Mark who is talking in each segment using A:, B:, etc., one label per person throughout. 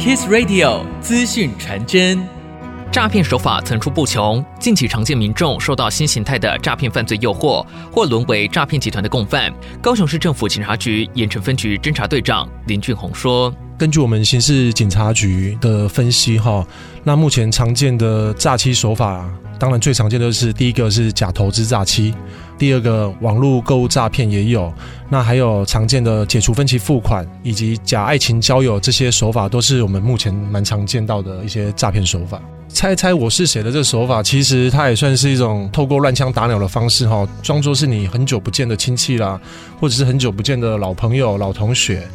A: Kiss Radio 资讯传真。
B: 诈骗手法层出不穷，近期常见民众受到新形态的诈骗犯罪诱惑，或沦为诈骗集团的共犯。高雄市政府警察局盐埕分局侦查队长林俊宏说：“
C: 根据我们刑事警察局的分析，哈，那目前常见的诈欺手法，当然最常见的是第一个是假投资诈欺，第二个网络购物诈骗也有，那还有常见的解除分期付款以及假爱情交友，这些手法都是我们目前蛮常见到的一些诈骗手法。”猜猜我是谁的这个手法，其实它也算是一种透过乱枪打鸟的方式哈，装作是你很久不见的亲戚啦，或者是很久不见的老朋友、老同学。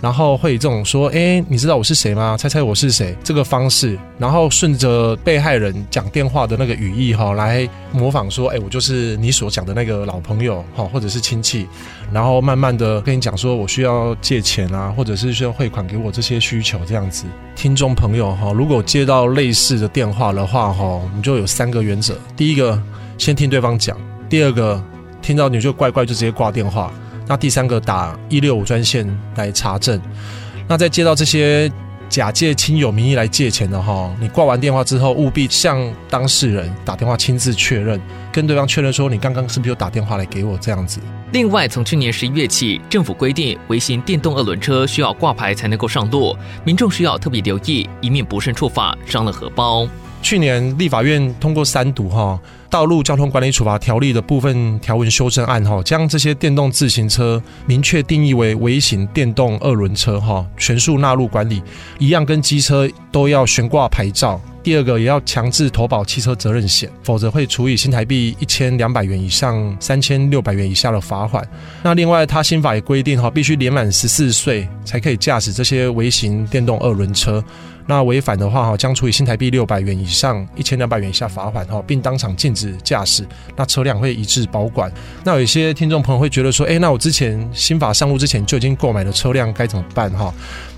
C: 然后会以这种说，哎，你知道我是谁吗？猜猜我是谁？这个方式，然后顺着被害人讲电话的那个语义哈，来模仿说，哎，我就是你所讲的那个老朋友哈，或者是亲戚，然后慢慢的跟你讲说我需要借钱啊，或者是需要汇款给我这些需求这样子。听众朋友哈，如果接到类似的电话的话哈，你就有三个原则：第一个，先听对方讲；第二个，听到你就乖乖就直接挂电话。那第三个打一六五专线来查证，那在接到这些假借亲友名义来借钱的哈，你挂完电话之后，务必向当事人打电话亲自确认，跟对方确认说你刚刚是不是有打电话来给我这样子。
B: 另外，从去年十一月起，政府规定微型电动二轮车需要挂牌才能够上路，民众需要特别留意，以免不慎触法伤了荷包。
C: 去年立法院通过三读哈《道路交通管理处罚条例》的部分条文修正案哈，将这些电动自行车明确定义为微型电动二轮车哈，全数纳入管理，一样跟机车都要悬挂牌照。第二个也要强制投保汽车责任险，否则会处以新台币一千两百元以上三千六百元以下的罚款。那另外，他新法也规定哈，必须年满十四岁才可以驾驶这些微型电动二轮车。那违反的话哈，将处以新台币六百元以上一千两百元以下罚款哈，并当场禁止驾驶。那车辆会移至保管。那有一些听众朋友会觉得说，哎，那我之前新法上路之前就已经购买的车辆该怎么办哈？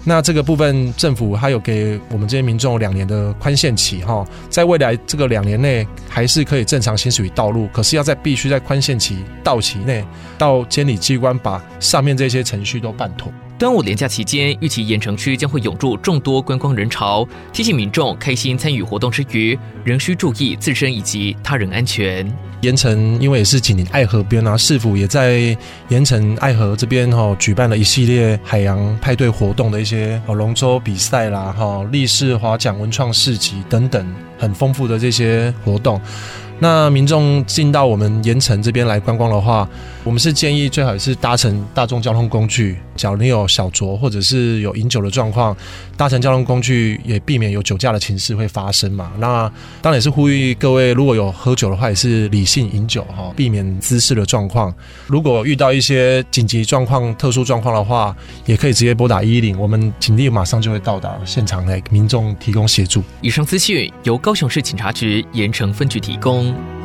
C: 那这个部分政府还有给我们这些民众两年的宽限期哈，在未来这个两年内还是可以正常行驶于道路，可是要在必须在宽限期到期内到监理机关把上面这些程序都办妥。
B: 端午连假期间，预期盐城区将会涌入众多观光人潮，提醒民众开心参与活动之余，仍需注意自身以及他人安全。
C: 盐城因为也是紧邻爱河边啊，市府也在盐城爱河这边哈举办了一系列海洋派对活动的一些哦龙舟比赛啦哈立式划桨文创市集等等很丰富的这些活动。那民众进到我们盐城这边来观光的话，我们是建议最好是搭乘大众交通工具。假如你有小酌或者是有饮酒的状况，搭乘交通工具也避免有酒驾的情势会发生嘛。那当然也是呼吁各位，如果有喝酒的话，也是理性饮酒哈，避免滋事的状况。如果遇到一些紧急状况、特殊状况的话，也可以直接拨打一一零，我们警力马上就会到达现场来给民众提供协助。
B: 以上资讯由高雄市警察局盐城分局提供。